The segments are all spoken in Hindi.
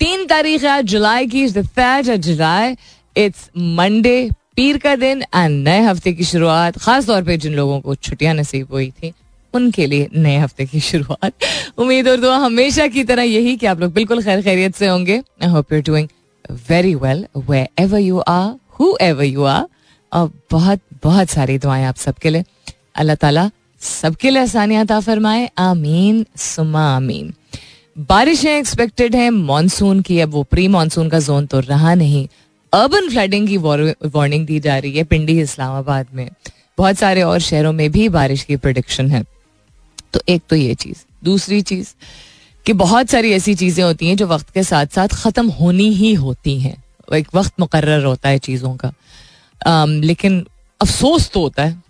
तीन तारीख है, जुलाई की जुलाई। इट्स मंडे पीर का दिन एंड नए हफ़्ते की शुरुआत। खास तौर पे जिन लोगों को छुट्टियाँ नसीब हुई थी, उनके लिए नए हफ़्ते की शुरुआत। उम्मीद और दुआ हमेशा की तरह यही कि आप लोग बिल्कुल खैर खैरियत से होंगे। I hope you doing very well wherever you are whoever you are और बहुत बहुत सारी दुआएँ आप सबके लिए। अल्लाह ताला सबके लिए आसानियात फरमाए। आमीन सुमा आमीन। बारिशें एक्सपेक्टेड हैं मानसून की अब वो प्री मानसून का जोन तो रहा नहीं। अर्बन फ्लडिंग की वार्निंग दी जा रही है पिंडी इस्लामाबाद में। बहुत सारे और शहरों में भी बारिश की प्रोडिक्शन है। तो एक तो ये चीज़। दूसरी चीज़ कि बहुत सारी ऐसी चीज़ें होती हैं जो वक्त के साथ साथ खत्म होनी ही होती हैं। एक वक्त मुकर्र होता है चीज़ों का। um, लेकिन अफसोस तो होता है।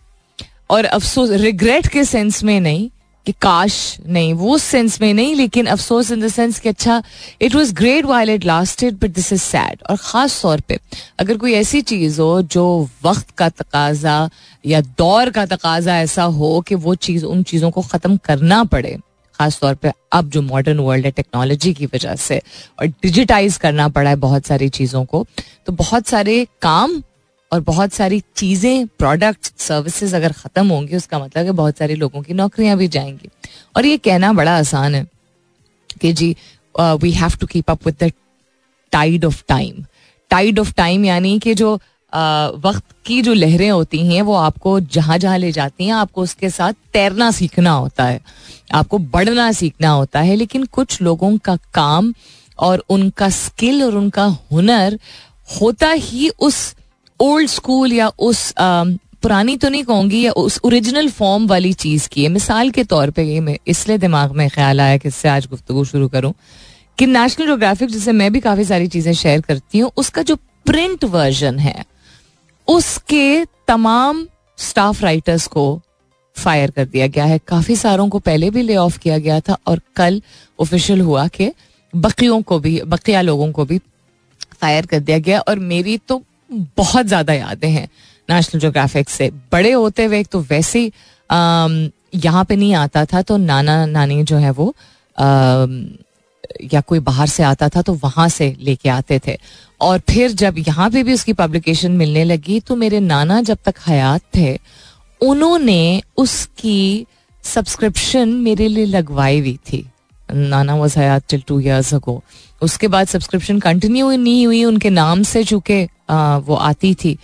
और अफसोस रिग्रेट के सेंस में नहीं कि काश नहीं, वो सेंस में नहीं, लेकिन अफसोस इन द सेंस कि अच्छा it was great while it lasted but this is sad और ख़ास तौर पे, अगर कोई ऐसी चीज़ हो जो वक्त का तकाजा या दौर का तकाजा ऐसा हो कि वो चीज़, उन चीज़ों को ख़त्म करना पड़े, खास तौर पे अब जो मॉडर्न वर्ल्ड है टेक्नोलॉजी की वजह से, और डिजिटाइज करना पड़ा है बहुत सारी चीज़ों को तो बहुत सारे काम और बहुत सारी चीज़ें प्रोडक्ट सर्विसेज़ अगर खत्म होंगी उसका मतलब है बहुत सारे लोगों की नौकरियाँ भी जाएँगी। और ये कहना बड़ा आसान है कि जी we have to keep up with the tide of time tide of time यानी कि जो uh, वक्त की जो लहरें होती हैं वो आपको जहाँ जहाँ ले जाती हैं आपको उसके साथ तैरना सीखना होता है। आपको बढ़ना सीखना होता है लेकिन कुछ लोगों का काम और उनका स्किल और उनका हुनर होता ही उस ओल्ड स्कूल या उस पुरानी तो नहीं कहूँगी, या उस ओरिजिनल फॉर्म वाली चीज़ की है। मिसाल के तौर पे ये मैं इसलिए दिमाग में ख्याल आया कि इससे आज गुफ्तु शुरू करूँ कि नेशनल जोग्राफिक जिसे मैं भी काफ़ी सारी चीज़ें शेयर करती हूँ, उसका जो प्रिंट वर्जन है, उसके तमाम स्टाफ राइटर्स को फायर कर दिया गया है। काफ़ी सारों को पहले भी ले ऑफ़ किया गया था और कल ऑफिशियल हुआ कि बकियों को भी बकिया लोगों को भी फायर कर दिया गया। और मेरी तो बहुत ज़्यादा यादें हैं नेशनल जोग्राफिक से। बड़े होते हुए तो वैसे ही यहाँ पे नहीं आता था तो नाना नानी जो है वो आ, या कोई बाहर से आता था तो वहाँ से लेके आते थे। और फिर जब यहाँ पे भी उसकी पब्लिकेशन मिलने लगी तो मेरे नाना जब तक हयात थे उन्होंने उसकी सब्सक्रिप्शन मेरे लिए लगवाई हुई थी। नाना वॉज़ हयात टिल टू ईयर्स अगो उसके बाद सब्सक्रिप्शन कंटिन्यू नहीं हुई उनके नाम से चूँकि वो आती थी।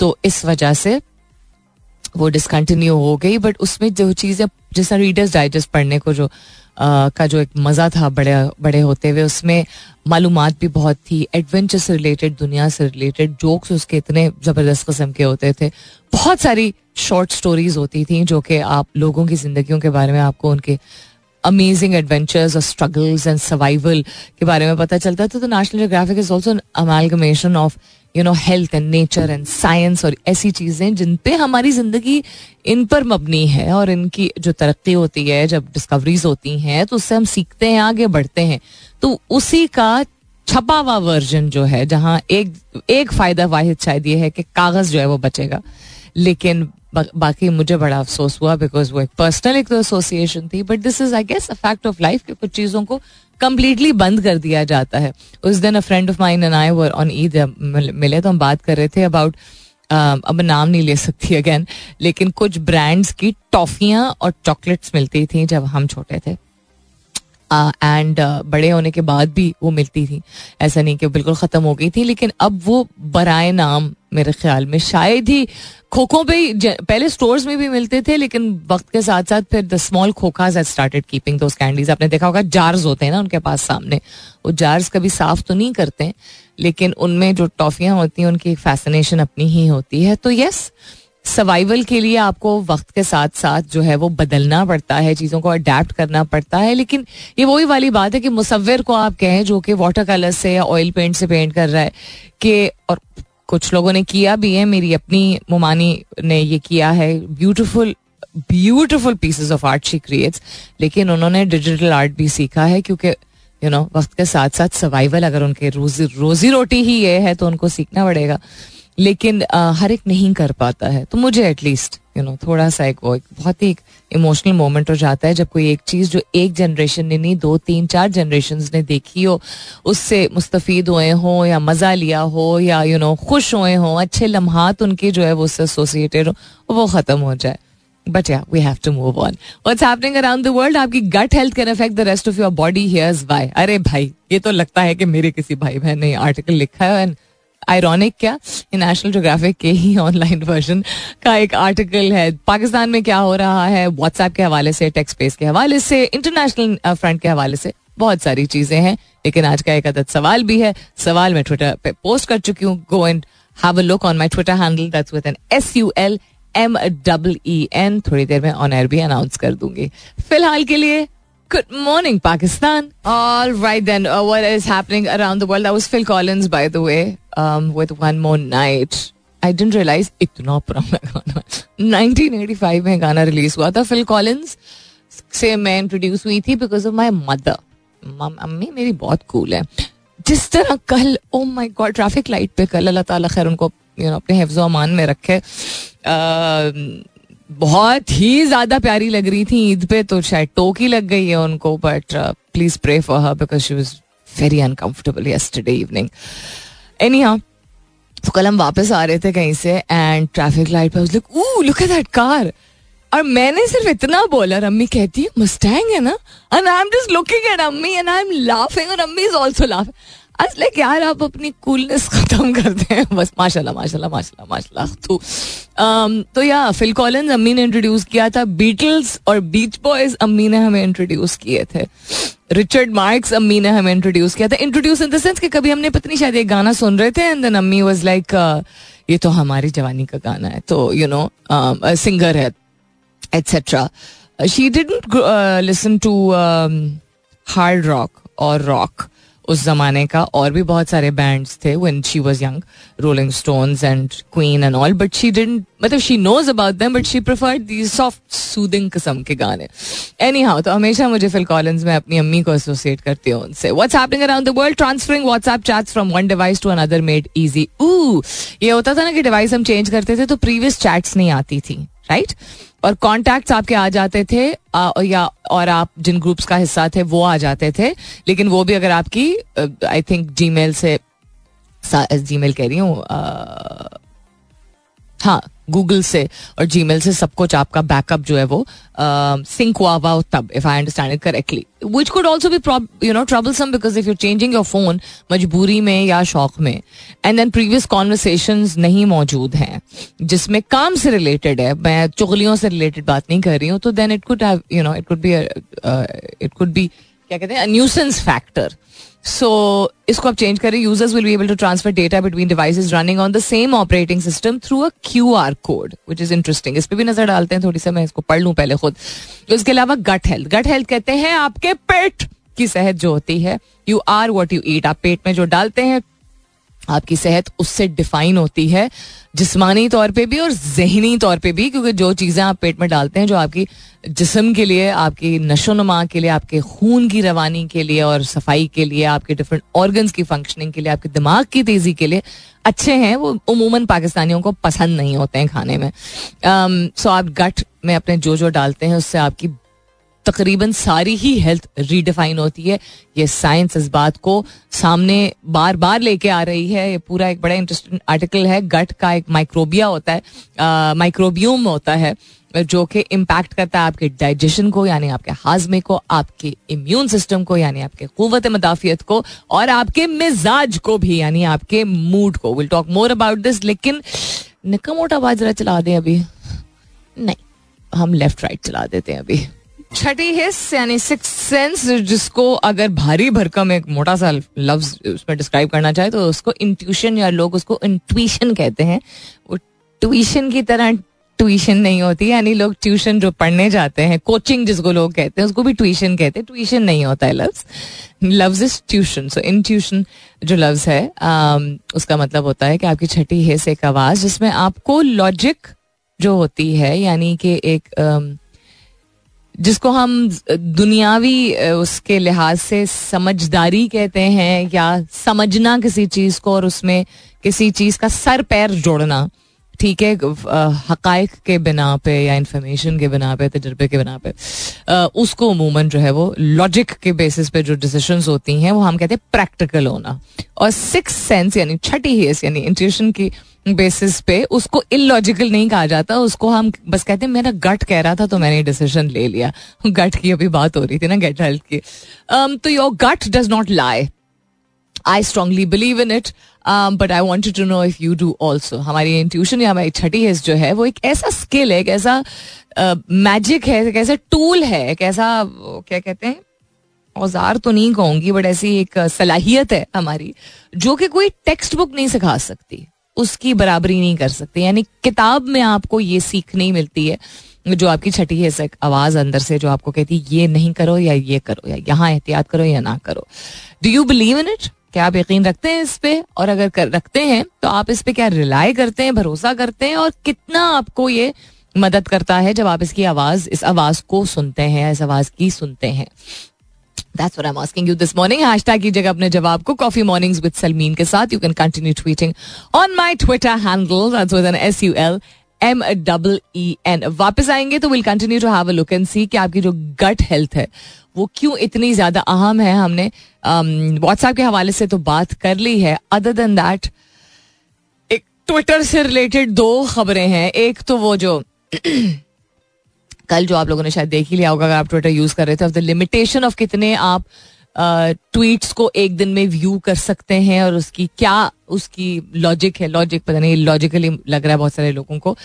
तो इस वजह से वो डिसकंटिन्यू हो गई बट उसमें जो चीज़ें जैसा रीडर्स डाइजेस्ट पढ़ने को जो आ, का जो एक मज़ा था बड़े बड़े होते हुए उसमें मालूम भी बहुत थी एडवेंचर से रिलेटेड दुनिया से रिलेटेड जोक्स उसके इतने ज़बरदस्त कस्म के होते थे। बहुत सारी शॉर्ट स्टोरीज होती थी जो कि आप लोगों की ज़िंदगियों के बारे में आपको उनके अमेजिंग एडवेंचर्स और स्ट्रगल्स एंड सर्वाइवल के बारे में पता चलता था तो National Geographic is also amalgamation of you know health and nature and science और ऐसी चीज़ें जिन पे हमारी ज़िंदगी इन पर मबनी है और इनकी जो तरक्की होती है, जब डिस्कवरीज होती हैं तो उससे हम सीखते हैं, आगे बढ़ते हैं। तो उसी का छपा हुआ वर्जन जो है, जहाँ एक एक फ़ायदा वाहिद शायद ये है कि कागज़ जो है वो बचेगा। लेकिन बाकी मुझे बड़ा अफसोस हुआ बिकॉज़ वो एक पर्सनल एक तो एसोसिएशन थी but this is I guess a fact of life कि कुछ चीज़ों को कम्प्लीटली बंद कर दिया जाता है। उस दिन a friend of mine and I were on Eid मिले तो हम बात कर रहे थे अबाउट अब नाम नहीं ले सकती अगेन लेकिन कुछ ब्रांड्स की टॉफियाँ और चॉकलेट्स मिलती थी जब हम छोटे थे। एंड uh, uh, बड़े होने के बाद भी वो मिलती थी। ऐसा नहीं कि बिल्कुल ख़त्म हो गई थी लेकिन अब वो बराए नाम मेरे ख्याल में। शायद ही खोखों पे पहले स्टोर्स में भी मिलते थे, लेकिन वक्त के साथ साथ फिर the small खोखाज started keeping those candies आपने देखा होगा जार्स होते हैं ना उनके पास सामने। वो जार्स कभी साफ़ तो नहीं करते, लेकिन उनमें जो टॉफियाँ होती हैं, उनकी एक फैसिनेशन अपनी ही होती है। तो यस सर्वाइवल के लिए आपको वक्त के साथ साथ जो है वो बदलना पड़ता है, चीज़ों को अडेप्ट करना पड़ता है। लेकिन ये वही वाली बात है कि मुसविर को आप कहें, जो कि वाटर कलर से या ऑयल पेंट से पेंट कर रहा है, कि और कुछ लोगों ने किया भी है। मेरी अपनी मुमानी ने ये किया है। Beautiful beautiful pieces of art she creates लेकिन उन्होंने डिजिटल आर्ट भी सीखा है क्योंकि यू नो वक्त के साथ साथ सर्वाइवल अगर उनके रोजी रोजी रोटी ही ये है तो उनको सीखना पड़ेगा। लेकिन आ, हर एक नहीं कर पाता है। तो मुझे एटलीस्ट यू नो थोड़ा सा एक बहुत ही इमोशनल मोमेंट हो जाता है जब कोई एक चीज़ जो एक जनरेशन ने नहीं, दो, तीन, चार जनरेशन ने देखी हो, उससे मुस्तफ़ हुए हों या मज़ा लिया हो या यू नो खुश हुए हों, अच्छे लम्हात उनके जो है वो उससे एसोसिएटेड हो, वो ख़त्म हो जाए। बट या we have to move on what's happening around the world आपकी gut health can affect the rest of your body here's why अरे भाई, ये तो लगता है कि मेरे किसी भाई बहन ने आर्टिकल लिखा है एंड आयरॉनिक क्या? नेशनल जोग्राफिक के ही ऑनलाइन वर्जन का एक आर्टिकल है। पाकिस्तान में क्या हो रहा है? व्हाट्सएप के हवाले से टेक्स स्पेस के हवाले से इंटरनेशनल फ्रंट के हवाले से बहुत सारी चीज़ें हैं। लेकिन आज का एक अदद सवाल भी है। सवाल मैं ट्विटर पे पोस्ट कर चुकी हूँ। Go and have a look on my Twitter handle that's with N S U L M double E N थोड़ी देर में ऑन एयर भी अनाउंस कर दूँगी। फ़िलहाल के लिए Good morning, Pakistan. All right, then. Uh, what is happening around the world? That was Phil Collins, by the way, um, with One More Night. I didn't realize इतना पुराना गाना 1985 में गाना रिलीज हुआ था फिल कॉलिंस से मैं इंट्रोड्यूस हुई थी because of my mother mummy मेरी बहुत कूल है जिस तरह कल oh my God traffic light पे कल अल्लाह ताला खैर उनको यू नो अपने हिफ्ज अमान में रखे बहुत ही ज़्यादा प्यारी लग रही थी ईद पे तो शायद टोकी लग गई है उनको but please pray for her because she was very uncomfortable yesterday evening any हाँ तो कल हम वापस आ रहे थे कहीं से एंड ट्रैफ़िक लाइट पर like look at that car और मैंने सिर्फ़ इतना बोला अम्मी कहती है मस्टैंग है ना? And I am just looking at अम्मी एंड आई एम लाफिंग और अम्मी इज़ आल्सो लाफिंग आज लाइक यार आप अपनी कूलनेस खत्म करते हैं बस, माशाल्लाह माशाल्लाह माशाल्लाह माशाल्लाह। तो तो या फिल कॉलिंस अम्मी ने इंट्रोड्यूस किया था बीटल्स और बीच बॉयज़ अम्मी ने हमें इंट्रोड्यूस किए थे। रिचर्ड मार्क्स अम्मी ने हमें इंट्रोड्यूस किया था। इंट्रोड्यूस इन द सेंस कि कभी हमने पत्नी शायद एक गाना सुन रहे थे एंड देन अम्मी वाज लाइक ये तो हमारी जवानी का गाना है। तो यू नो सिंगर है etcetera she didn't listen to hard rock और रॉक उस जमाने का और भी बहुत सारे बैंड्स थे when she was young Rolling Stones and Queen and all but she didn't मतलब she knows about them but she preferred the soft soothing किस्म के गाने। एनी हाउ तो हमेशा मुझे फिल कॉलिंस में अपनी अम्मी को एसोसिएट करती हूँ उनसे। What's happening around the world transferring WhatsApp chats from one device to another made easy ऊ ये होता था ना कि डिवाइस हम चेंज करते थे तो प्रीवियस चैट्स नहीं आती थी। राइट? और कॉन्टैक्ट्स आपके आ जाते थे आ, या और आप जिन ग्रुप्स का हिस्सा थे वो आ जाते थे। लेकिन वो भी अगर आपकी आई थिंक जी से जी मेल कह रही हूँ हाँ। गूगल से और जी से सब कुछ आपका बैकअप जो है वो सिंक हुआ हुआ तब if I understand it correctly which could also be you know troublesome because if you changing your phone मजबूरी में या शौक में एंड देन प्रीवियस कॉन्वर्सेशन नहीं मौजूद हैं, जिसमें काम से रिलेटेड है, मैं चुगलियों से रिलेटेड बात नहीं कर रही हूँ तो then it could you know it could be it could be क्या कहते हैं न्यूसेंस फैक्टर सो इसको आप चेंज करें users will be able to transfer data between device running on the same operating system through a Q R code which is interesting इस पर भी नज़र डालते हैं थोड़ी सी, मैं इसको पढ़ लूँ पहले खुद। उसके अलावा गट हेल्थ गट हेल्थ कहते हैं आपके पेट की सेहत जो होती है। You are what you eat आप पेट में जो डालते हैं आपकी सेहत उससे डिफाइन होती है, जिस्मानी तौर पे भी और जहनी तौर पे भी, क्योंकि जो चीज़ें आप पेट में डालते हैं, जो आपकी जिसम के लिए, आपकी नशो नुमा के लिए, आपके खून की रवानी के लिए और सफ़ाई के लिए, आपके डिफरेंट ऑर्गन्स की फंक्शनिंग के लिए, आपके दिमाग की तेज़ी के लिए अच्छे हैं, वो उमूमन पाकिस्तानियों को पसंद नहीं होते हैं खाने में। सो आप गट में अपने जो जो डालते हैं, उससे आपकी तकरीबन सारी ही हेल्थ रीडिफाइन होती है। ये साइंस इस बात को सामने बार बार लेके आ रही है। ये पूरा एक बड़ा इंटरेस्टिंग आर्टिकल है। गट का एक माइक्रोबिया होता है माइक्रोबियम होता है, जो कि इम्पैक्ट करता है आपके डाइजेशन को, यानी आपके हाजमे को, आपके इम्यून सिस्टम को, यानी आपके कुत मदाफियत को, और आपके मिजाज को भी, यानी आपके मूड को। Will talk more about this लेकिन निका मोटा बाजरा चला दें अभी। नहीं, हम लेफ़्ट राइट चला देते हैं अभी। छठी हिस्स यानी सिक्स सेंस जिसको अगर भारी भरकम एक मोटा सा लफ्ज उसमें डिस्क्राइब करना चाहे तो उसको इंट्यूशन या लोग उसको इंट्यूशन कहते हैं। वो ट्यूशन की तरह ट्यूशन नहीं होती यानी लोग ट्यूशन जो पढ़ने जाते हैं कोचिंग जिसको लोग कहते हैं उसको भी ट्यूशन कहते हैं। ट्यूशन नहीं होता है लफ्ज। लफ्ज is tuition so intuition जो लफ्ज है um, उसका मतलब होता है कि आपकी छठी हिस्स एक आवाज़ जिसमें आपको लॉजिक जो होती है यानी कि एक um, जिसको हम दुनियावी उसके लिहाज से समझदारी कहते हैं या समझना किसी चीज़ को और उसमें किसी चीज़ का सर पैर जोड़ना, ठीक है हकाइक के बिना पे या इंफॉर्मेशन के बिना पे, तजर्बे के बिना पे उसको अमूमन जो है वो लॉजिक के बेसिस पे जो डिसीशंस होती हैं, वो हम कहते हैं प्रैक्टिकल होना। और सिक्स सेंस यानी छठी हेस यानी इंट्यूशन की बेसिस पे उसको इलॉजिकल नहीं कहा जाता उसको हम बस कहते हैं मेरा गट कह रहा था तो मैंने डिसीज़न ले लिया। गट की अभी बात हो रही थी ना गेट हेल्थ की। Um, तो your gut does not lie I strongly believe in it but I want to know if you do also हमारी इंट्यूशन या हमारी छठी हिस्स जो है वो एक ऐसा स्किल है एक ऐसा मैजिक uh, है एक ऐसा टूल है एक ऐसा क्या कहते हैं औज़ार तो नहीं कहूँगी बट ऐसी एक सलाहियत है हमारी जो कि कोई टेक्स्ट बुक नहीं सिखा सकती। उसकी बराबरी नहीं कर सकते। यानी किताब में आपको ये सीख नहीं मिलती है जो आपकी छठी है आवाज़ अंदर से जो आपको कहती है ये नहीं करो या ये करो या यहाँ एहतियात करो या ना करो। Do you believe in it क्या आप यकीन रखते हैं इस पे? और अगर कर, रखते हैं तो आप इस पे क्या रिलाई करते हैं भरोसा करते हैं? और कितना आपको ये मदद करता है जब आप इसकी आवाज़ इस आवाज़ को सुनते हैं इस आवाज़ की सुनते हैं? That's what I'm asking you this morning. Hashtag कीजिएगा अपने जवाब को. कॉफ़ी मॉर्निंग्स विद सलमीन के साथ. You can continue tweeting on my Twitter handle that's with N S U L M double E N वापस आएँगे तो will continue to have a look and see कि आपकी जो गट हेल्थ है वो क्यों इतनी ज़्यादा अहम है हमने। व्हाट्सएप um, के हवाले से तो बात कर ली है. अदर देन दैट एक ट्विटर से रिलेटेड दो खबरें हैं. एक तो वो जो कल जो आप लोगों ने शायद देख ही लिया होगा, अगर आप ट्विटर यूज़ कर रहे थे ऑफ़ द लिमिटेशन ऑफ़ कितने आप ट्वीट्स को एक दिन में व्यू कर सकते हैं और उसकी क्या, उसकी लॉजिक है लॉजिक पता नहीं लॉजिकली लग रहा है बहुत सारे लोगों को।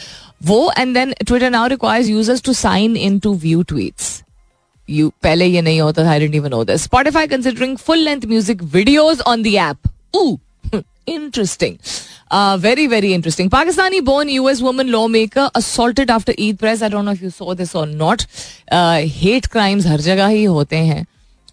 वो and then Twitter now requires users to sign in to view tweets you पहले ये नहीं होता I didn't even know this Spotify considering full length music videos on the app interesting. Very very interesting. Pakistani born US woman lawmaker assaulted after Eid press. I don't know if you saw this or not. Uh, hate crimes हर जगह ही होते हैं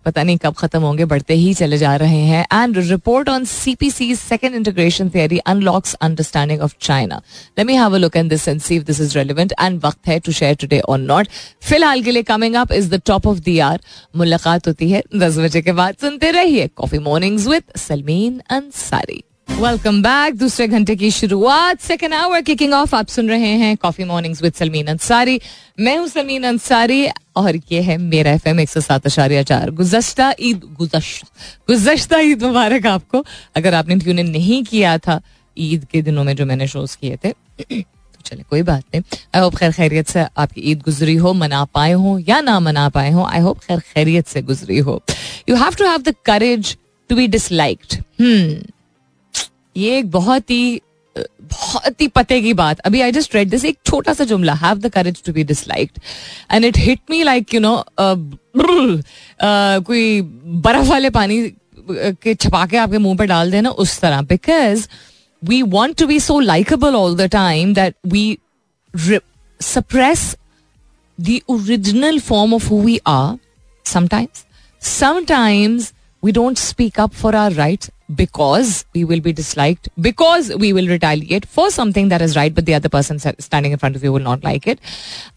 पता नहीं कब खत्म होंगे बढ़ते ही चले जा रहे हैं and report on CPC second integration theory unlocks understanding of China let me have a look and this and see if this is relevant and वक्त है टू शेयर टुडे और नॉट फ़िलहाल के लिए coming up is the top of the hour मुलाकात होती है दस बजे के बाद सुनते रहिए coffee mornings with Salmeen Ansari welcome back दूसरे घंटे की शुरुआत। सेकेंड आवर किकिंग ऑफ़ आप सुन रहे हैं coffee mornings with Salmeen Ansari मैं हूँ सलमीन अंसारी और ये है मेरा एफ़ एम एक सौ सात अशारिया चार। गुजश्ता ईद गुजश्ता ईद मुबारक आपको। अगर आपने ट्यून नहीं किया था ईद के दिनों में जो मैंने शोज़ किए थे तो चले कोई बात नहीं। आई होप खैर खैरियत से आपकी ईद गुजरी हो, मना पाए हो या ना मना पाए हो। आई होप खैर खैरियत से गुजरी हो। You have to have the courage to be disliked ये एक बहुत ही बहुत ही पते की बात। अभी आई जस्ट रेड दिस एक छोटा सा जुमला have the courage to be disliked and it hit me like you know कोई बर्फ़ वाले पानी के छपा के आपके मुँह पे डाल देना उस तरह। Because we want to be so likeable all the time that we suppress the original form of who we are sometimes sometimes we don't speak up for our rights. Because we will be disliked, because we will retaliate for something that is right, but the other person standing in front of you will not like it.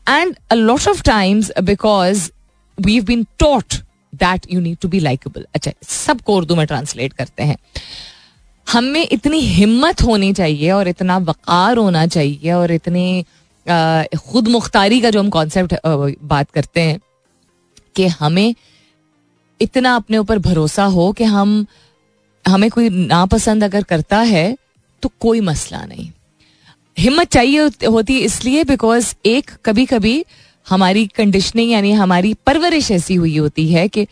And a lot of times because we've been taught that you need to be likable. अच्छा सबको उर्दू में ट्रांसलेट करते हैं हमें इतनी हिम्मत होनी चाहिए और इतना वक़ार होना चाहिए और इतनी खुद मुख्तारी का जो हम कॉन्सेप्ट बात करते हैं कि हमें इतना अपने ऊपर भरोसा हो कि हम हमें कोई नापसंद अगर करता है तो कोई मसला नहीं। हिम्मत चाहिए होती इसलिए बिकॉज़ एक कभी कभी हमारी कंडीशनिंग यानी हमारी परवरिश ऐसी हुई होती है कि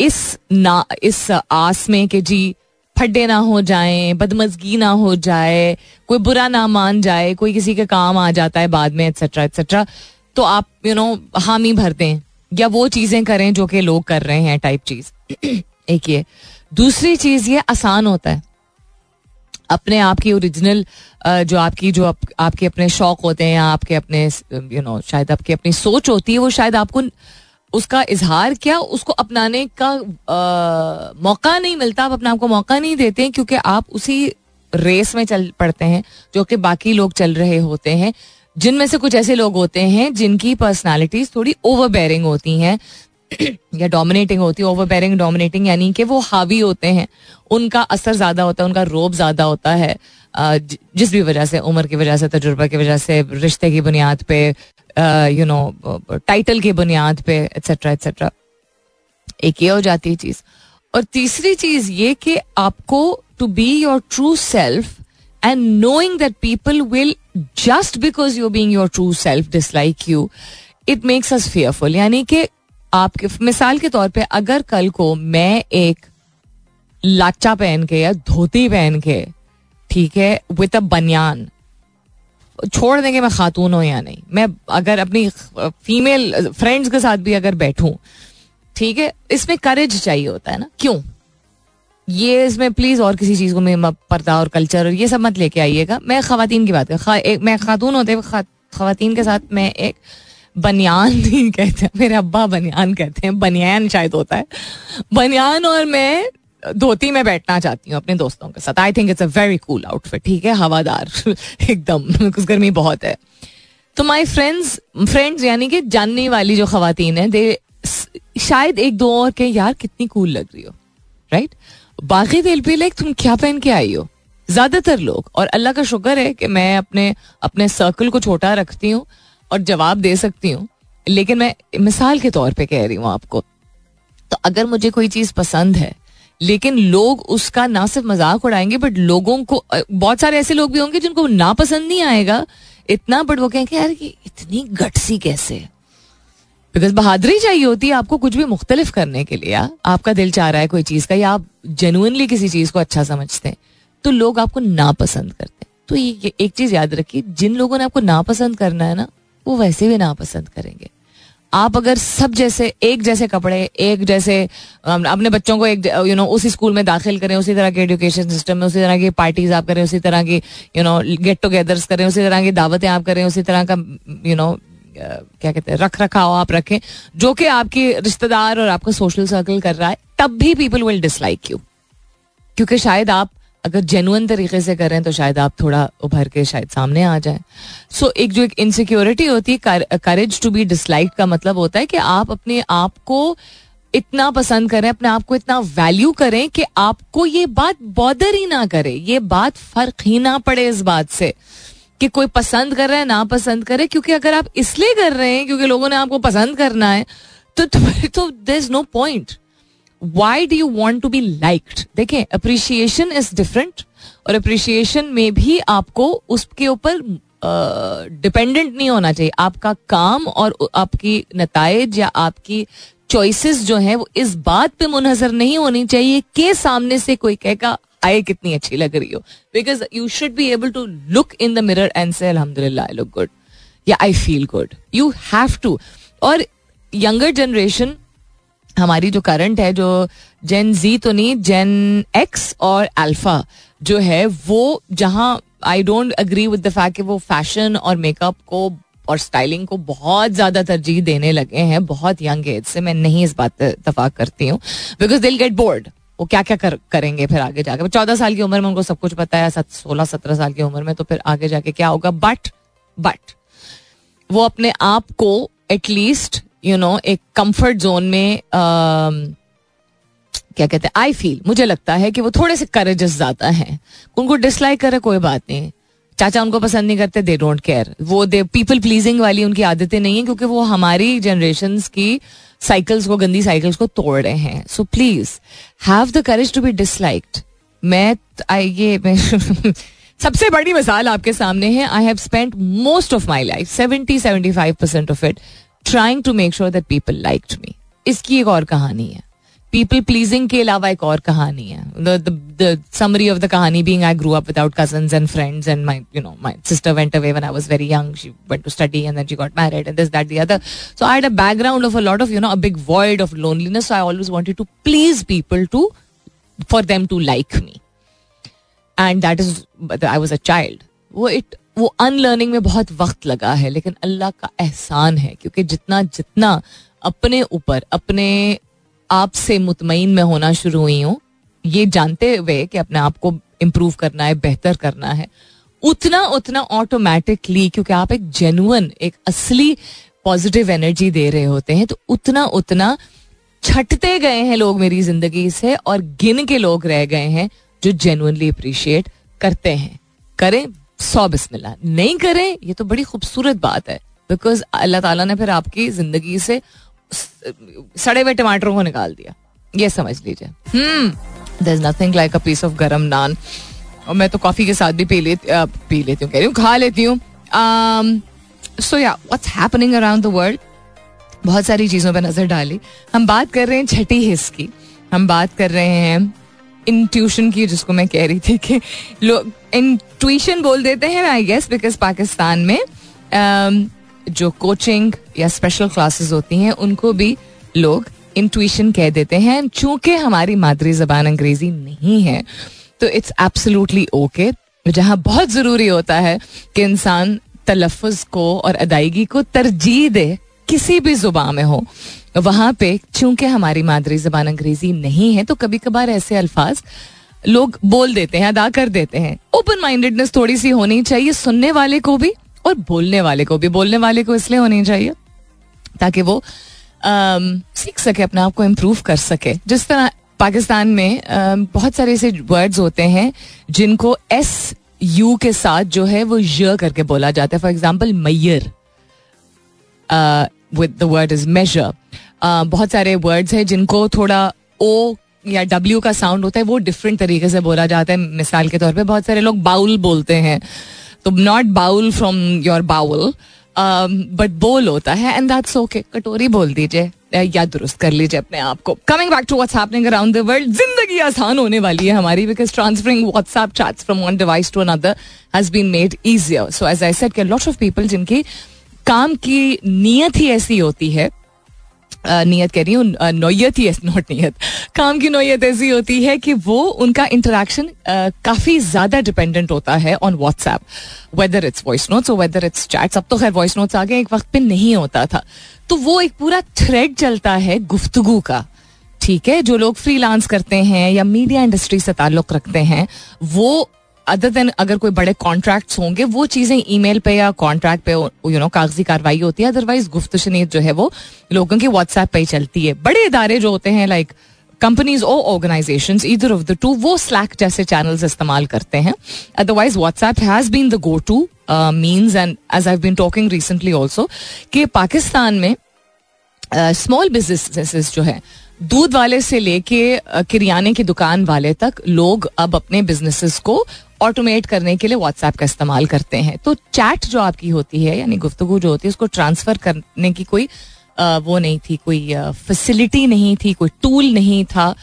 इस ना इस आस में कि जी फड्डे ना हो जाए बदमजगी ना हो जाए कोई बुरा ना मान जाए कोई किसी के काम आ जाता है बाद में एक्सेट्रा एक्सेट्रा तो आप यू you नो know, हामी भरते हैं या वो चीज़ें करें जो कि लोग कर रहे हैं टाइप चीज़। एक ये। दूसरी चीज़ ये आसान होता है। अपने आप की ओरिजिनल जो आपकी जो आप, आपके अपने शौक होते हैं या आपके अपने यू नो शायद आपकी अपनी सोच होती है वो शायद आपको उसका इजहार क्या उसको अपनाने का आ, मौका नहीं मिलता। आप अपने आप को मौका नहीं देते हैं क्योंकि आप उसी रेस में चल पड़ते हैं जो कि बाकी लोग चल रहे होते हैं जिनमें से कुछ ऐसे लोग होते हैं जिनकी पर्सनालिटीज थोड़ी ओवरबेरिंग होती हैं। या डोमिनेटिंग होती है ओवरबेरिंग डोमिनेटिंग यानी कि वो हावी होते हैं। उनका असर ज़्यादा होता है, उनका रोब ज़्यादा होता है जिस भी वजह से, उम्र की वजह से, तजुर्बा की वजह से, रिश्ते की बुनियाद पे यू नो टाइटल की बुनियाद पे एक्सेट्रा एक्सेट्रा एक ये हो जाती है चीज़। और तीसरी चीज़ ये कि आपको to be your true self and knowing that people will just because you being your true self dislike you it makes us fearful यानी कि आपके मिसाल के तौर पे अगर कल को मैं एक लाचा पहन के या धोती पहन के ठीक है विद अ बनियान छोड़ देंगे मैं खातून हूँ या नहीं? मैं अगर अपनी फीमेल फ्रेंड्स के साथ भी अगर बैठूं ठीक है इसमें करेज चाहिए होता है ना? क्यों? ये इसमें प्लीज़ और किसी चीज़ को मैं पर्दा और कल्चर और ये सब मत लेके आइएगा। मैं खातन की बात कर खा, मैं खातून होते खातन के साथ मैं एक बनियान नहीं कहते हैं। मेरे अब्बा बनियान कहते हैं। बनियान शायद होता है। बनियान और मैं धोती में बैठना चाहती हूँ अपने दोस्तों के साथ। I think it's a very cool outfit ठीक है? हवादार। एकदम। कुछ गर्मी बहुत है। तो माई फ्रेंड्स फ्रेंड्स यानी कि जानने वाली जो खातन है दे शायद एक दो और के यार, कितनी कूल लग रही हो। राइट बाकी दिल पे लाइक तुम क्या पहन के आई हो? ज़्यादातर लोग। और अल्लाह का शुक्र है कि मैं अपने अपने सर्कल को छोटा रखती हूँ। और जवाब दे सकती हूँ, लेकिन मैं मिसाल के तौर पे कह रही हूँ आपको। तो अगर मुझे कोई चीज़ पसंद है, लेकिन लोग उसका ना सिर्फ़ मज़ाक उड़ाएँगे बट लोगों को बहुत सारे ऐसे लोग भी होंगे जिनको ना पसंद नहीं आएगा, इतना बट वो कहेंगे, यार कि इतनी गटसी कैसे? बिकॉज़ बहादुरी चाहिए होती है आपको कुछ भी मुख्तलिफ़ करने के लिए आपका दिल चाह रहा है कोई चीज़ का, या आप जेनुअनली किसी चीज़ को अच्छा समझते हैं तो लोग आपको ना पसंद करते हैं। तो ये एक चीज़ याद रखिए, जिन लोगों ने आपको ना पसंद करना है ना वो वैसे भी ना पसंद करेंगे। आप अगर सब जैसे, एक जैसे कपड़े, एक जैसे अपने बच्चों को एक यू नो उसी स्कूल में दाखिल करें, उसी तरह के एजुकेशन सिस्टम में, उसी तरह की पार्टीज़ आप करें, उसी तरह की यू नो गेट टुगेदर्स करें, उसी तरह की दावतें आप करें, उसी तरह का यू नो क्या कहते हैं रख रखाव आप रखें, जो कि आपकी रिश्तेदार और आपका सोशल सर्कल कर रहा है, तब भी पीपल विल डिसलाइक यू क्योंकि शायद आप अगर जेनुअन तरीके से करें तो शायद आप थोड़ा उभर के शायद सामने आ जाए। सो so, एक जो एक इनसिक्योरिटी होती है करेज टू बी डिसलाइक का मतलब होता है कि आप अपने आप को इतना पसंद करें अपने आप को इतना वैल्यू करें कि आपको ये बात बॉदर ही ना करे ये बात फ़र्क ही ना पड़े इस बात से कि कोई पसंद कर रहा है ना पसंद करे क्योंकि अगर आप इसलिए कर रहे हैं क्योंकि लोगों ने आपको पसंद करना है तो तो there is no point why do you want to be liked देखें अप्रिशिएशन इज़ डिफरेंट और अप्रिशिएशन में भी आपको उसके ऊपर डिपेंडेंट uh, नहीं होना चाहिए। आपका काम और आपकी नतज या आपकी चॉइसेस जो है वो इस बात पे मुनहजर नहीं होनी चाहिए कि सामने से कोई कहेगा आए कितनी अच्छी लग रही हो। Because you should be able to look in the mirror and say अलहमदुल्ला आई लुक गुड या I feel good you have to और यंगर जनरेशन हमारी जो करंट है जो जेन जी तो नहीं जेन एक्स और अल्फ़ा जो है वो जहाँ I don't agree with the fact कि वो फ़ैशन और मेकअप को और स्टाइलिंग को बहुत ज़्यादा तरजीह देने लगे हैं बहुत यंग एज से। मैं नहीं इस बात पर इतफाक करती हूँ। बिकॉज़ दिल गेट बोर्ड वो क्या क्या कर, करेंगे फिर आगे जाके? चौदह साल की उम्र में उनको सब कुछ पता है सोलह सत्रह साल की उम्र में तो फिर आगे जाके क्या होगा? बट बट वो अपने आप को एटलीस्ट यू नो एक कंफर्ट जोन में क्या कहते हैं आई फील मुझे लगता है कि वो थोड़े से करेजेस ज़्यादा हैं। उनको डिसलाइक करे कोई बात नहीं। चाचा उनको पसंद नहीं करते दे डोंट केयर वो दे पीपल प्लीजिंग वाली उनकी आदतें नहीं है क्योंकि वो हमारी जनरेशन की साइकिल्स को, गंदी साइकिल्स को तोड़ रहे हैं। So please have the courage to be disliked मैं आई ये सबसे बड़ी मिसाल आपके सामने है। I have spent most of my life seventy seventy five percent of it trying to make sure that people liked me इसकी एक और कहानी है पीपल प्लीजिंग के अलावा एक और कहानी है समरी ऑफ़ द कहानी being I grew up without cousins and friends and my you know my sister went away when I was very young she went to study and then she got married and this that the other so I had a background of a lot of you know a big void of loneliness so I always wanted to please people to for them to like me and that is I was a child वो इट वो अनलर्निंग में बहुत वक्त लगा है, लेकिन अल्लाह का एहसान है, क्योंकि जितना जितना अपने ऊपर, अपने आप से मुतमिन में होना शुरू हुई हूँ, ये जानते हुए कि अपने आप को इम्प्रूव करना है, बेहतर करना है, उतना उतना ऑटोमेटिकली क्योंकि आप एक जेनुअन एक असली पॉजिटिव एनर्जी दे रहे होते हैं तो उतना उतना छटते गए हैं लोग मेरी ज़िंदगी से और गिन के लोग रह गए हैं जो जेनुअनली अप्रिशिएट करते हैं। करें सौ बिस्मिल्लाह। नहीं करें, ये तो बड़ी खूबसूरत बात है। बिकॉज़ अल्लाह ताला ने फिर आपकी ज़िंदगी से सड़े हुए टमाटरों को निकाल दिया। ये समझ लीजिए। हम्म there is nothing like a piece of garam naan और मैं तो कॉफ़ी के साथ भी पी लेती पी लेती हूँ, कह रही हूँ, खा लेती हूँ। So yeah what's happening around the world बहुत सारी चीज़ों पर नज़र डाली। हम बात कर रहे हैं छठी हिस्स की। हम बात कर रहे हैं इंट्यूशन की जिसको मैं कह रही थी कि लोग इंट्यूशन बोल देते हैं आई गेस बिकॉज़ पाकिस्तान में um, जो कोचिंग या स्पेशल क्लासेस होती हैं उनको भी लोग इंट्यूशन कह देते हैं चूँकि हमारी मादरी जबान अंग्रेज़ी नहीं है तो इट्स एब्सोल्युटली ओके जहाँ बहुत ज़रूरी होता है कि इंसान तलफ़ को और अदायगी को तरजीह दे किसी भी जुबा में हो। वहाँ पे चूँकि हमारी मादरी जबान अंग्रेज़ी नहीं है तो कभी कभार ऐसे अल्फाज लोग बोल देते हैं अदा कर देते हैं। ओपन माइंडेडनेस थोड़ी सी होनी चाहिए सुनने वाले को भी और बोलने वाले को भी। बोलने वाले को इसलिए होनी चाहिए ताकि वो आम, सीख सके अपने आप को इम्प्रूव कर सके। जिस तरह पाकिस्तान में आम, बहुत सारे ऐसे वर्ड्स होते हैं जिनको एस यू के साथ जो है वो य करके बोला जाता है। For example mayor with the word is major बहुत सारे वर्ड्स हैं जिनको थोड़ा ओ या डब्ल्यू का साउंड होता है, वो डिफरेंट तरीके से बोला जाता है। मिसाल के तौर पे बहुत सारे लोग बाउल बोलते हैं। तो not bowl from your bowl but बोल होता है एंड दैट्स ओके कटोरी बोल दीजिए या दुरुस्त कर लीजिए अपने आप को। Coming back to what's happening around the world ज़िंदगी आसान होने वाली है हमारी because transferring WhatsApp chats from one device to another has been made easier so as I said के लॉट ऑफ़ पीपल जिनकी काम की नीयत ही ऐसी होती है नीयत कह रही हूँ नोयत ही नॉट नीयत। काम की नोयत ऐसी होती है कि वो उनका इंटरेक्शन काफ़ी ज़्यादा डिपेंडेंट होता है on WhatsApp whether it's voice notes और वेदर इट्स चैट्स अब तो खैर वॉइस नोट्स आगे एक वक्त पे नहीं होता था। तो वो एक पूरा थ्रेड चलता है गुफ्तगु का, ठीक है? जो लोग फ्रीलांस करते हैं या मीडिया इंडस्ट्री से ताल्लुक रखते हैं, वो अदर देन अगर कोई बड़े कॉन्ट्रैक्ट्स होंगे वो चीज़ें ईमेल पे या कॉन्ट्रैक्ट पे यू नो कागज़ी कार्रवाई होती है। अदरवाइज़ गुफ्त शनीत जो है वो लोगों की व्हाट्सएप पे ही चलती है। बड़े इदारे जो होते हैं लाइक कंपनीज़ और organization either of the two वो स्लैक जैसे चैनल्स इस्तेमाल करते हैं। Otherwise WhatsApp has been the go to means and as I been talking recently also कि पाकिस्तान में स्मॉल uh, बिजनेसेस जो है दूध वाले से लेके किरियाने की दुकान वाले तक लोग अब अपने बिजनेसेस को ऑटोमेट करने के लिए व्हाट्सएप का इस्तेमाल करते हैं। तो चैट जो आपकी होती है यानी गुफ्तगु जो होती है उसको ट्रांसफ़र करने की कोई आ, वो नहीं थी कोई फैसिलिटी नहीं थी कोई टूल नहीं था।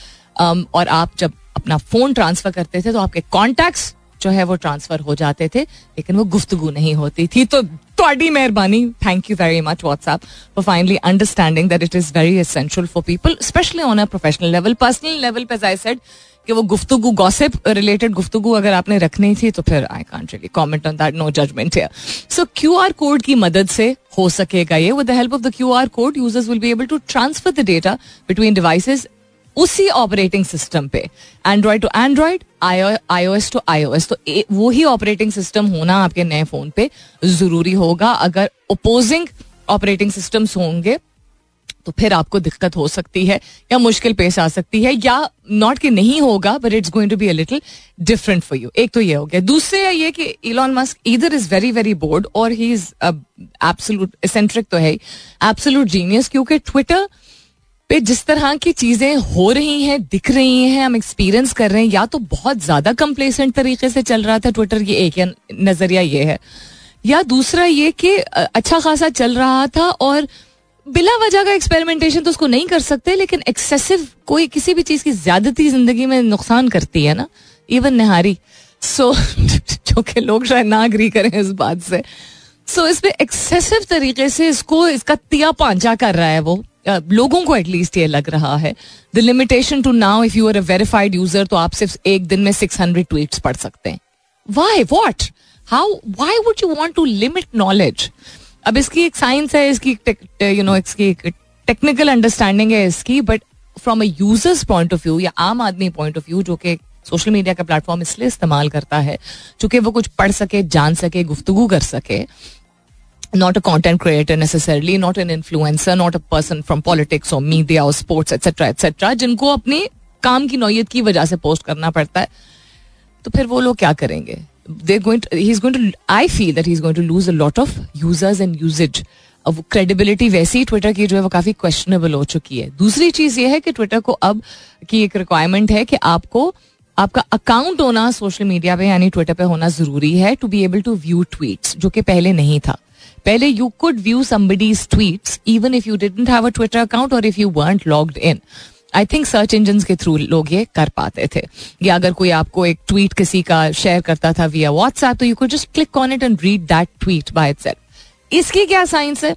और आप जब अपना फ़ोन ट्रांसफ़र करते थे तो आपके कॉन्टैक्ट्स जो है वो ट्रांसफ़र हो जाते थे, लेकिन वो गुफ्तगु नहीं होती थी। तो थोड़ी मेहरबानी। Thank you very much WhatsApp for finally understanding that it is very essential for people specially on a professional level personal level पे आई सेड कि वो गुफ्तगु गॉसिप रिलेटेड गुफ्तगु अगर आपने रखनी थी तो फिर I can't really comment on that no judgement here so Q R code की मदद से हो सकेगा ये. With the help of the Q R code users will be able to transfer the data between devices उसी ऑपरेटिंग सिस्टम पे। Android to Android iOS to iOS तो वो ही ऑपरेटिंग सिस्टम होना आपके नए फ़ोन पे ज़रूरी होगा। अगर ओपोजिंग ऑपरेटिंग सिस्टम्स होंगे तो फिर आपको दिक्कत हो सकती है या मुश्किल पेश आ सकती है। या नॉट कि नहीं होगा but it's going to be a little different for you एक तो ये हो गया। दूसरे ये कि इलॉन मस्क इधर इज़ वेरी वेरी बोर्ड और ही इज़ एब्सोलूट एसेंट्रिक तो है एब्सोलूट जीनियस क्योंकि ट्विटर पे जिस तरह की चीज़ें हो रही हैं दिख रही हैं हम एक्सपीरियंस कर रहे हैं या तो बहुत ज़्यादा कंप्लेसेंट तरीके से चल रहा था ट्विटर ये एक नज़रिया ये है। या दूसरा ये कि अच्छा खासा चल रहा था और बिला वजह का एक्सपेरिमेंटेशन तो उसको नहीं कर सकते लेकिन एक्सेसिव कोई किसी भी चीज़ की ज्यादती ज़िंदगी में नुकसान करती है ना इवन निहारी। सो जो कि लोग शायद ना अग्री करें इस बात से। सो so, एक्सेसिव तरीके से इसको इसका तिया पांचा कर रहा है वो। लोगों को एटलीस्ट ये लग रहा है। The limitation to now if you are a verified user तो आप सिर्फ़ एक दिन में सिक्स हंड्रेड ट्वीट पढ़ सकते हैं। Why what how why would you want to limit knowledge अब इसकी एक साइंस है, इसकी यू नो इसकी एक टेक्निकल अंडरस्टैंडिंग है इसकी but from a user's point of view या आम आदमी पॉइंट ऑफ़ व्यू जो कि सोशल मीडिया का प्लेटफॉर्म इसलिए इस्तेमाल करता है, चूँकि वो कुछ पढ़ सके, जान सके, गुफ्तगु कर सके not a content creator necessarily, not an influencer, not a person from politics or media or sports, etc. etc. जिनको अपने काम की नौयत की वजह से पोस्ट करना पड़ता है तो फिर वो लोग क्या करेंगे he's going to I feel that he's going to lose a lot of users and usage अब क्रेडिबिलिटी वैसे ही ट्विटर की जो है वो काफ़ी क्वेश्चनेबल हो चुकी है दूसरी चीज़ ये है कि ट्विटर को अब की एक रिक्वायरमेंट है कि आपको आपका अकाउंट होना सोशल मीडिया पे यानी ट्विटर पे होना ज़रूरी है to be able to view tweets जो कि पहले नहीं था पहले you could view somebody's tweets even if you didn't have a Twitter account और if you weren't logged in I think search engine के थ्रू लोग ये कर पाते थे या अगर कोई आपको एक ट्वीट किसी का शेयर करता था विया व्हाट्सएप तो you could just click on it and read that tweet by itself इसकी क्या साइंस है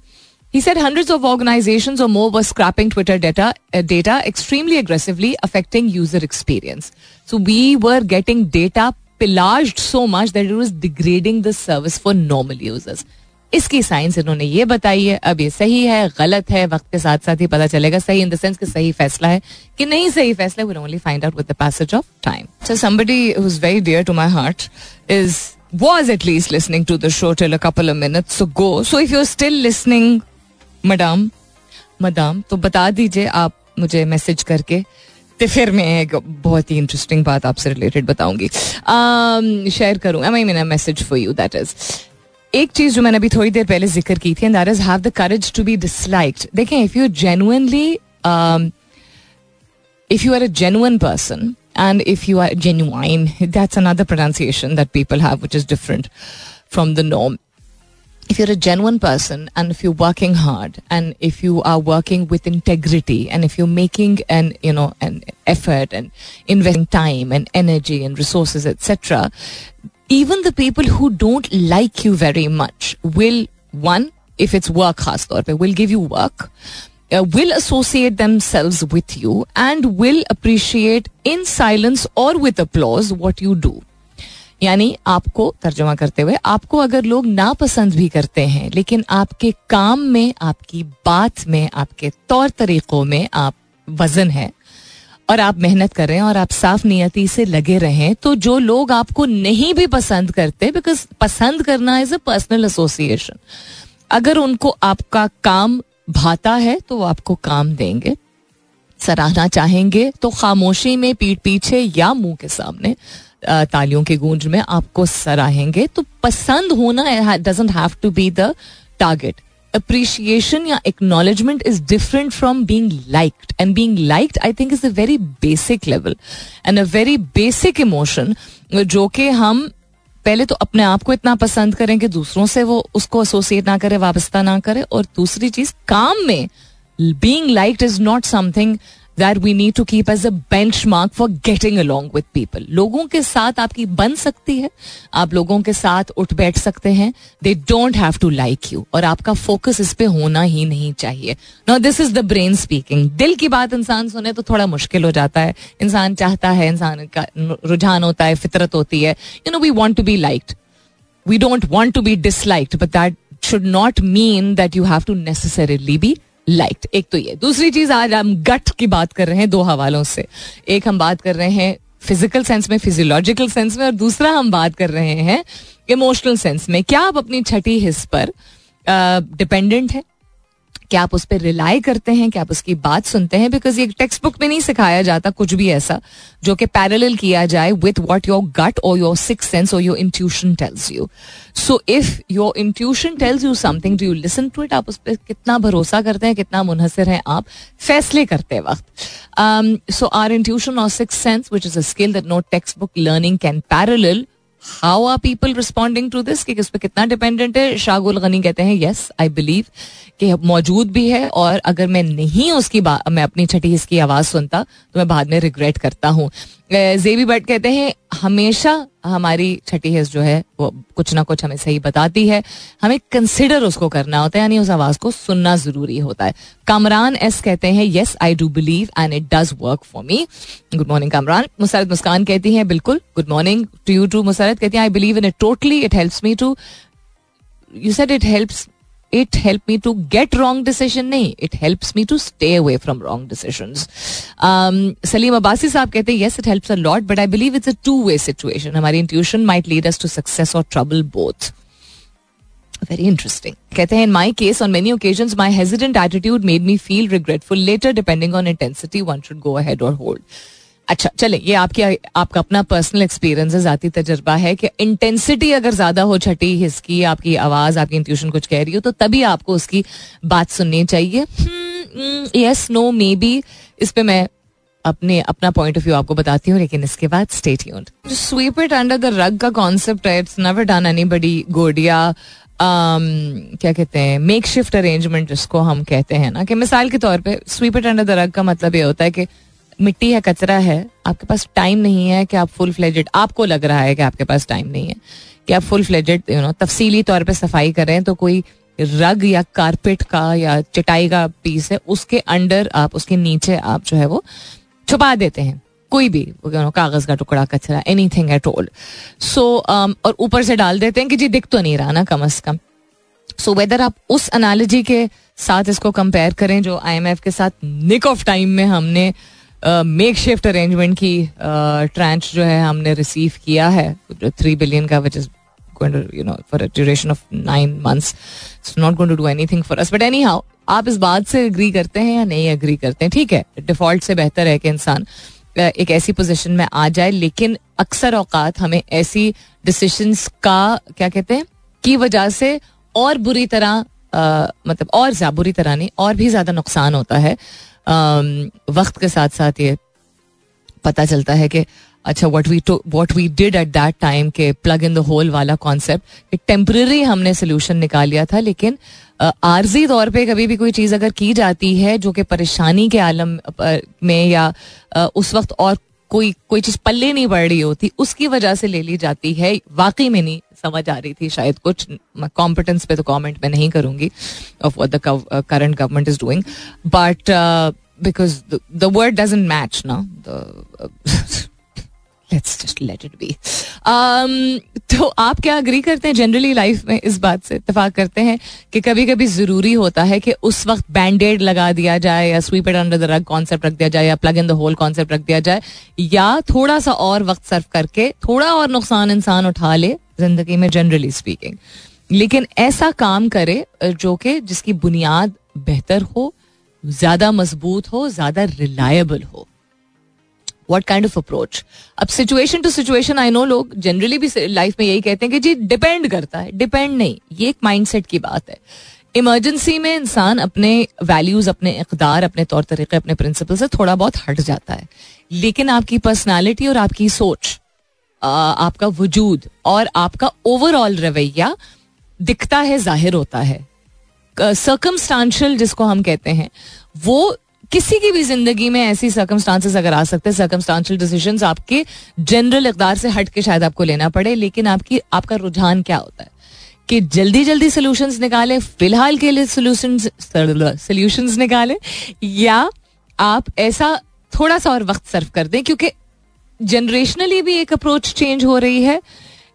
He said hundreds of organizations or more were scrapping Twitter data, uh, data extremely aggressively, affecting user experience. So we were getting data pillaged so much that it was degrading the service for normal users. इसकी साइंस इन्होंने ये बताई है अब ये सही है गलत है वक्त के साथ साथ ही पता चलेगा सही इन द सेंस कि सही फैसला है कि नहीं सही फैसला will only find out with the passage of time so somebody who is very dear to my heart is was at least listening to the show till a couple of minutes ago. So if you're still listening, madam, madam, तो बता दीजिए आप मुझे मैसेज करके तो फिर मैं एक बहुत ही इंटरेस्टिंग बात आपसे रिलेटेड बताऊँगी। Share mean message for you that is एक चीज जो मैंने अभी थोड़ी देर पहले जिक्र की थी and that is have the courage to be disliked देखें if you genuinely if you are a genuine person and if you are genuine that's another pronunciation that people have which is different from the norm if you're a genuine person and if you're working hard and if you are working with integrity and if you're making an you know an effort and investing time and energy and resources etc even the people who don't like you very much will one if it's work खास तौर पे will give you work will associate themselves with you and will appreciate in silence और with applause what you do यानी आपको, तर्जुमा करते हुए, आपको अगर लोग नापसंद भी करते हैं, लेकिन आपके काम में, आपकी बात में, आपके तौर तरीकों में आप वज़न है और आप मेहनत कर रहे हैं और आप साफ़ नियति से लगे रहें तो जो लोग आपको नहीं भी पसंद करते बिकॉज़ पसंद करना इज़ अ पर्सनल एसोसिएशन अगर उनको आपका काम भाता है तो वो आपको काम देंगे। सराहना चाहेंगे तो खामोशी में पीठ पीछे या मुँह के सामने तालियों के गूंज में आपको सराहेंगे। तो पसंद होना doesn't have to be the target appreciation या acknowledgement is different from being liked and being liked I think is a very basic level and a very basic emotion जो कि हम पहले तो अपने आप को इतना पसंद करें कि दूसरों से वो उसको एसोसिएट ना करें वापस्ता ना करे। और दूसरी चीज़, काम में being liked is not something that we need to keep as a benchmark for getting along with people लोगों के साथ आपकी बन सकती है आप लोगों के साथ उठ बैठ सकते हैं they don't have to like you और आपका फोकस इस पे होना ही नहीं चाहिए no this is the brain speaking दिल की बात इंसान सुने तो थोड़ा मुश्किल हो जाता है इंसान चाहता है इंसान का रुझान होता है फितरत होती है you know we want to be liked we don't want to be disliked but that should not mean that you have to necessarily be liked एक तो ये. दूसरी चीज़, आज हम गट की बात कर रहे हैं दो हवालों से. एक हम बात कर रहे हैं फ़िज़िकल सेंस में फिजियोलॉजिकल सेंस में, और दूसरा हम बात कर रहे हैं इमोशनल सेंस में. क्या आप अपनी छठी हिस्स पर डिपेंडेंट है? क्या आप उस पर रिलाई करते हैं? क्या आप उसकी बात सुनते हैं? बिकॉज़ ये टेक्स्ट बुक में नहीं सिखाया जाता कुछ भी ऐसा, जो कि पैरेलल किया जाए विथ वॉट योर गट और योर सिक्स सेंस और your intuition tells you so if your intuition tells you something do you listen to it आप उस पर कितना भरोसा करते हैं? कितना मुनहसर हैं आप फैसले करते वक्त? सो आर इंट्यूशन और six sense which is a skill that no textbook learning can parallel how are people responding to this कि पे पर कितना डिपेंडेंट है? शाहगुल गनी कहते हैं येस आई बिलीव कि मौजूद भी है और अगर मैं नहीं उसकी मैं अपनी छठी इसकी आवाज़ सुनता तो मैं बाद में रिग्रेट करता हूँ. जेबी बट कहते हैं, हमेशा हमारी छठी हिस्स जो है, वो कुछ ना कुछ हमें सही बताती है। हमें कंसिडर उसको करना होता है, यानी उस आवाज़ को सुनना ज़रूरी होता है। कामरान एस कहते हैं yes I do believe and it does work for me good morning Kamran. Musarrat Muskan कहती हैं, बिल्कुल good morning to you too Musarrat कहती हैं I believe in it totally it helps me to you said it helps it help me to get wrong decision नहीं it helps me to stay away from wrong decision Saleem Abbasi sahab कहते हैं yes it helps a lot but I believe it's a two way situation हमारी intuition might lead us to success और ट्रबल बोथ वेरी इंटरेस्टिंग कहते हैं in my case on many occasion my hesitant attitude made me feel regretful later depending on intensity one should go ahead और होल्ड अच्छा चले ये आपकी आपका अपना पर्सनल एक्सपीरियंस है जाती तजर्बा है कि इंटेंसिटी अगर ज़्यादा हो छठी हिस्की आपकी आवाज़ आपकी इंट्यूशन कुछ कह रही हो तो तभी आपको उसकी बात सुननी चाहिए। यस नो मे बी इस पे मैं अपने अपना पॉइंट ऑफ़ व्यू आपको बताती हूँ लेकिन इसके बाद stay tuned sweep it under the rug का कॉन्सेप्ट है it's never done anybody good या Um, क्या कहते हैं मेक शिफ्ट अरेंजमेंट जिसको हम कहते हैं ना कि मिसाल के तौर पे SVEEP it under the rug का मतलब ये होता है कि मिट्टी है, कचरा है, आपके पास टाइम नहीं है कि आप फुल फ्लेजेड आपको लग रहा है कि आपके पास टाइम नहीं है कि आप फुल फ्लेजेड यू नो तफसीली तौर पे सफ़ाई करें तो कोई रग या कारपेट का या चटाई का पीस है, उसके अंडर आप, उसके नीचे आप जो है वो छुपा देते हैं। कोई भी कागज़ का टुकड़ा, कचरा anything at all so और ऊपर से डाल देते हैं कि जी, दिख तो नहीं रहा ना कम अज कम। सो वेदर आप उस एनालॉजी के साथ इसको कंपेयर करें, जो आईएमएफ के साथ निक ऑफ़ टाइम में हमने मेक शिफ्ट अरेंजमेंट की ट्रांच जो है हमने रिसीव किया है थ्री बिलियन का which is duration of nine months it's not going to do anything for us but anyhow आप इस बात से अग्री करते हैं या नहीं अग्री करते हैं? ठीक है डिफ़ॉल्ट से बेहतर है कि इंसान एक ऐसी पोजिशन में आ जाए, लेकिन अक्सर औकात हमें ऐसी डिसीशंस का, क्या कहते हैं, की वजह से और बुरी तरह मतलब और बुरी तरह नहीं, और भी ज़्यादा नुकसान होता है। वक्त के साथ साथ ये पता चलता है कि अच्छा what we what we did at that time के प्लग इन द होल वाला कॉन्सेप्ट टेम्प्रेरी हमने सोल्यूशन निकाल लिया था, लेकिन आर्जी तौर पे कभी भी कोई चीज़ अगर की जाती है जो कि परेशानी के आलम में या उस वक्त और कोई कोई चीज़ पल्ले नहीं पड़ रही होती, उसकी वजह से ले ली जाती है। वाकई में नहीं समझ आ रही थी शायद कुछ। कॉम्पिटेंस पे तो कमेंट मैं नहीं करूँगी of what the current government is doing but because the word doesn't match ना? Let's just let it be तो आप क्या अग्री करते हैं जनरली लाइफ में इस बात से? इतफाक करते हैं कि कभी कभी ज़रूरी होता है कि उस वक्त बैंडेड लगा दिया जाए या sweep it under the rug concept रख दिया जाए या plug in the hole concept रख दिया जाए या थोड़ा सा और वक्त सर्व करके थोड़ा और नुकसान इंसान उठा ले, ज़िंदगी में जनरली स्पीकिंग लेकिन ऐसा काम करे जो कि जिसकी बुनियाद बेहतर हो, ज़्यादा मज़बूत हो, ज़्यादा रिलायबल हो। वट काइंड ऑफ़ अप्रोच अब situation to situation I know लोग जनरली भी लाइफ में यही कहते हैं कि जी डिपेंड करता है डिपेंड नहीं ये एक माइंडसेट की बात है इमरजेंसी में इंसान अपने वैल्यूज़ अपने इकदार अपने तौर तरीके अपने प्रिंसिपल से थोड़ा बहुत हट जाता है लेकिन आपकी पर्सनैलिटी और आपकी सोच आपका वजूद और आपका ओवरऑल रवैया दिखता है ज़ाहिर होता है सर्कमस्टांशियल जिसको हम कहते हैं वो किसी की भी ज़िंदगी में ऐसी सर्कमस्टांसेस अगर आ सकते हैं सर्कमस्टांशियल डिसीज़न आपके जनरल इकदार से हट के शायद आपको लेना पड़े, लेकिन आपकी, आपका रुझान क्या होता है? कि जल्दी जल्दी सोल्यूशंस निकाले, फ़िलहाल के लिए सोल्यूशंस सोल्यूशंस निकाले, या आप ऐसा थोड़ा सा और वक्त सर्व कर दें, क्योंकि जनरेशनली भी एक अप्रोच चेंज हो रही है,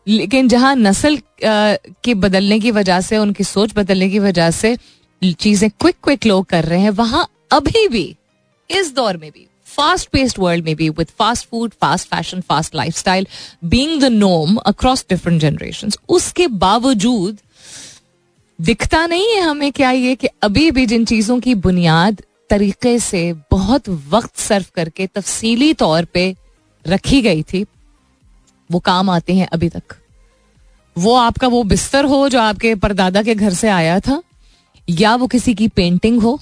लेकिन जहाँ नस्ल के बदलने की वजह से, उनकी सोच बदलने की वजह से, चीज़ें क्विक क्विक लोग कर रहे हैं, वहाँ अभी भी, इस दौर में भी फास्ट पेस्ड वर्ल्ड में भी with fast food fast fashion fast lifestyle being the Nom across different generation उसके बावजूद दिखता नहीं है हमें क्या ये कि अभी भी जिन चीज़ों की बुनियाद तरीके से बहुत वक्त सर्व करके तफसीली तौर पे रखी गई थी, वो काम आते हैं अभी तक। वो आपका वो बिस्तर हो जो आपके परदादा के घर से आया था, या वो किसी की पेंटिंग हो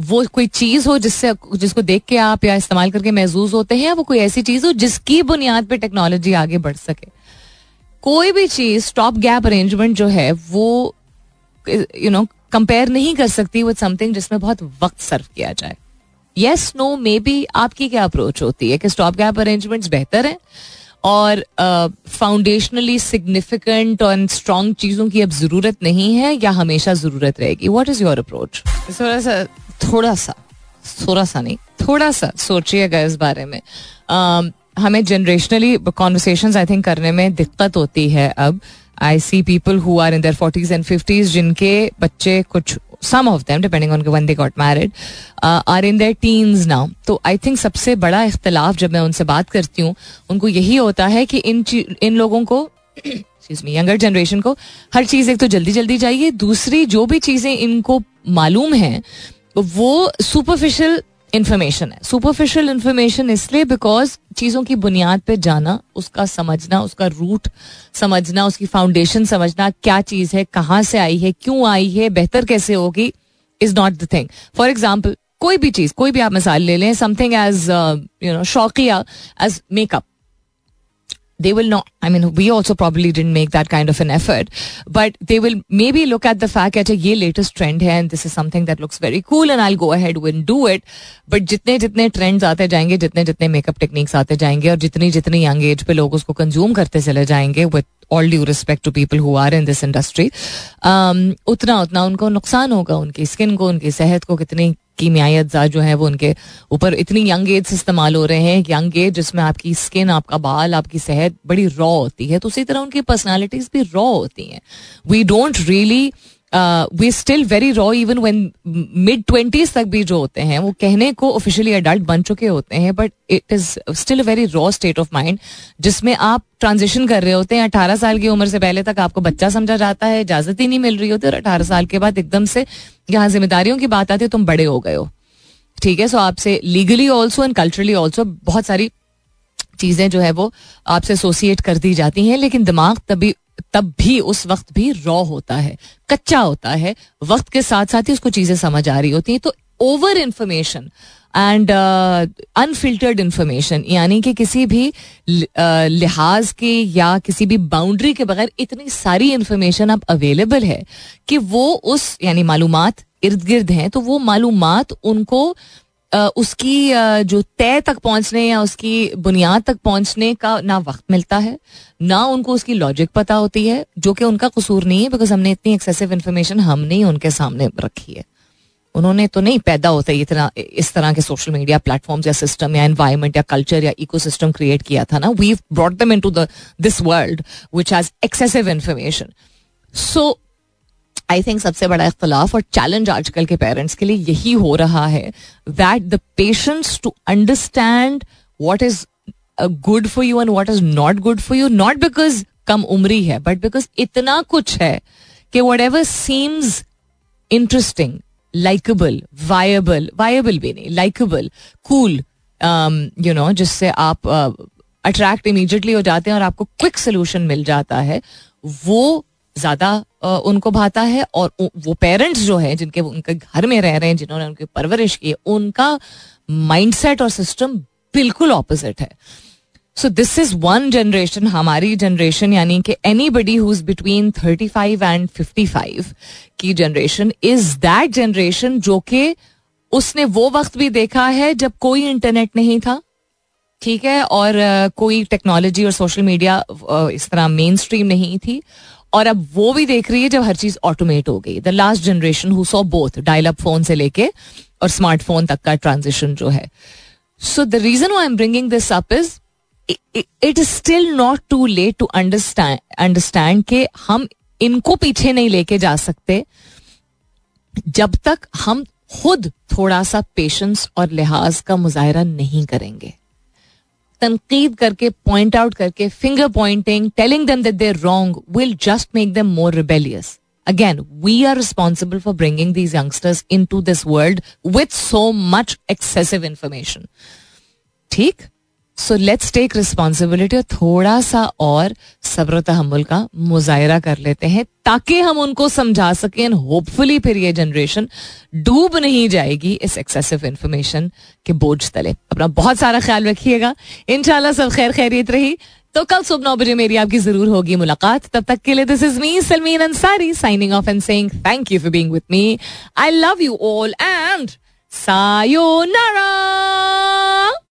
वो कोई चीज़ हो जिससे जिसको देख के आप या इस्तेमाल करके महसूस होते हैं वो कोई ऐसी चीज़ हो जिसकी बुनियाद पे टेक्नोलॉजी आगे बढ़ सके। कोई भी चीज़ स्टॉप गैप अरेंजमेंट जो है, वो यू नो कंपेयर नहीं कर सकती विद समथिंग जिसमें बहुत वक्त सर्व किया जाए। यस नो मे बी आपकी क्या अप्रोच होती है कि स्टॉप गैप अरेंजमेंट्स बेहतर है? और फाउंडेशनली सिग्निफिकेंट और स्ट्रॉन्ग चीज़ों की अब ज़रूरत नहीं है या हमेशा ज़रूरत रहेगी? वॉट इज़ योर अप्रोच थोड़ा सा थोड़ा सा थोड़ा सा नहीं थोड़ा सा सोचिएगा इस बारे में। हमें जनरेशनली कॉन्वर्सेशन आई थिंक करने में दिक्कत होती है अब। I see people who are in their forties and fifties जिनके बच्चे कुछ some of them depending on one they got married are in their teens now तो आई थिंक सबसे बड़ा इख्तलाफ जब मैं उनसे बात करती हूँ, उनको यही होता है कि इन इन लोगों को यंगर जनरेशन को हर चीज़ एक तो जल्दी जल्दी चाहिए दूसरी जो भी चीज़ें इनको मालूम है, वो सुपरफिशियल इन्फॉर्मेशन है। सुपरफिशियल इन्फॉर्मेशन इसलिए बिकॉज़ चीज़ों की बुनियाद पे जाना, उसका समझना, उसका रूट समझना, उसकी फाउंडेशन समझना, क्या चीज़ है, कहाँ से आई है, क्यों आई है, बेहतर कैसे होगी is not the thing for example कोई भी चीज़, कोई भी आप मिसाल ले लें समथिंग एज यू नो शौकिया as makeup they will not i mean we also probably didn't make that kind of an effort but they will maybe look at the fact that ye latest trend hai and this is something that looks very cool and i'll go ahead and do it but जितने जितने ट्रेंड्स आते जाएँगे जितने जितने मेकअप टेक्निक्स आते जाएँगे और जितनी जितनी यंग एज पे लोग उसको कंज्यूम करते चले जाएँगे with all due respect to people who are in this industry उतना उतना उनको नुकसान होगा उनकी स्किन को उनकी सेहत को कितनी कीमियाई अज्जा जो है वो उनके ऊपर इतनी यंग एज इस्तेमाल हो रहे हैं, यंग एज जिसमें आपकी स्किन आपका बाल, आपकी सेहत बड़ी रॉ होती है तो उसी तरह उनकी पर्सनैलिटीज भी रॉ होती हैं। We don't really we still very raw even when mid twenties तक भी जो होते हैं, वो कहने को ऑफिशियली अडल्ट बन चुके होते हैं but it is still very raw state of mind जिसमें आप ट्रांजिशन कर रहे होते हैं, अठारह साल की उम्र से पहले तक आपको बच्चा समझा जाता है, इजाज़त ही नहीं मिल रही होती, और अठारह साल के बाद एकदम से यहाँ जिम्मेदारियों की बात आती है, तुम बड़े हो गए हो। ठीक है सो आपसे legally also and culturally also बहुत सारी चीज़ें जो है वो आपसे एसोसिएट कर दी जाती हैं, लेकिन दिमाग तभी तब भी उस वक्त भी रॉ होता है, कच्चा होता है। वक्त के साथ साथ ही उसको चीज़ें समझ आ रही होती हैं। तो over information and unfiltered information यानी कि किसी भी लिहाज के या किसी भी बाउंड्री के बगैर इतनी सारी इंफॉर्मेशन अब अवेलेबल है कि वो उस, यानी मालूम इर्द गिर्द हैं तो वो मालूम उनको उसकी जो तय तक पहुँचने या उसकी बुनियाद तक पहुँचने का ना वक्त मिलता है, ना उनको उसकी लॉजिक पता होती है, जो कि उनका कसूर नहीं है बिकॉज़ हमने इतनी एक्सेसिव इन्फॉर्मेशन हमने ही उनके सामने रखी है। उन्होंने तो नहीं पैदा होता इतना, इस तरह के सोशल मीडिया प्लेटफॉर्म या सिस्टम या एनवायरमेंट या कल्चर या इकोसिस्टम क्रिएट किया था ना। We brought them into the this world which has excessive information so I think सबसे बड़ा इख्तलाफ और चैलेंज आजकल के पेरेंट्स के लिए यही हो रहा है that the patience to understand what is good for you and what is not good for you not because कम उम्री है बट बिकॉज़ इतना कुछ है कि whatever seems interesting likeable viable viable भी नहीं लाइकेबल कूल यू नो जिससे आप अट्रैक्ट uh, इमीजिएटली हो जाते हैं और आपको क्विक सोल्यूशन मिल जाता है वो ज़्यादा उनको भाता है और वो पेरेंट्स जो है, जिनके उनके घर में रह रहे हैं, जिन्होंने उनकी परवरिश की, उनका माइंडसेट और सिस्टम बिल्कुल ऑपोजिट है। So this is one generation हमारी जनरेशन यानी कि anybody whose between thirty five and fifty five की जनरेशन इज़ दैट जनरेशन जो कि उसने वो वक्त भी देखा है जब कोई इंटरनेट नहीं था, ठीक है? और कोई टेक्नोलॉजी और सोशल मीडिया इस तरह मेन स्ट्रीम नहीं थी। और अब वो भी देख रही है जब हर चीज़ ऑटोमेट हो गई। The last generation who saw both dial up phone से लेके और स्मार्टफ़ोन तक का ट्रांजिशन जो है। So the reason I am bringing this up is it is still not too late to understand understand के हम इनको पीछे नहीं लेके जा सकते, जब तक हम खुद थोड़ा सा पेशेंस और लिहाज का मुजाहरा नहीं करेंगे। तनकीद करके पॉइंट आउट करके finger pointing telling them that they wrong will just make them more rebellious again we are responsible for bringing these youngsters into this world with so much excessive information ठीक So let's take responsibility थोड़ा सा और सब्र तहमुल का मुजाहरा कर लेते हैं ताकि हम उनको समझा सकें एंड होपफुली फिर ये जनरेशन डूब नहीं जाएगी इस एक्सेसिव इंफॉर्मेशन के बोझ तले। अपना बहुत सारा ख्याल रखिएगा। इनशाला सब खैर खैरियत रही। तो कल सुबह नौ बजे मेरी आपकी ज़रूर होगी मुलाकात। तब तक के लिए this is me Salmeen Ansari signing off and saying thank you for being with me I love you all and sayonara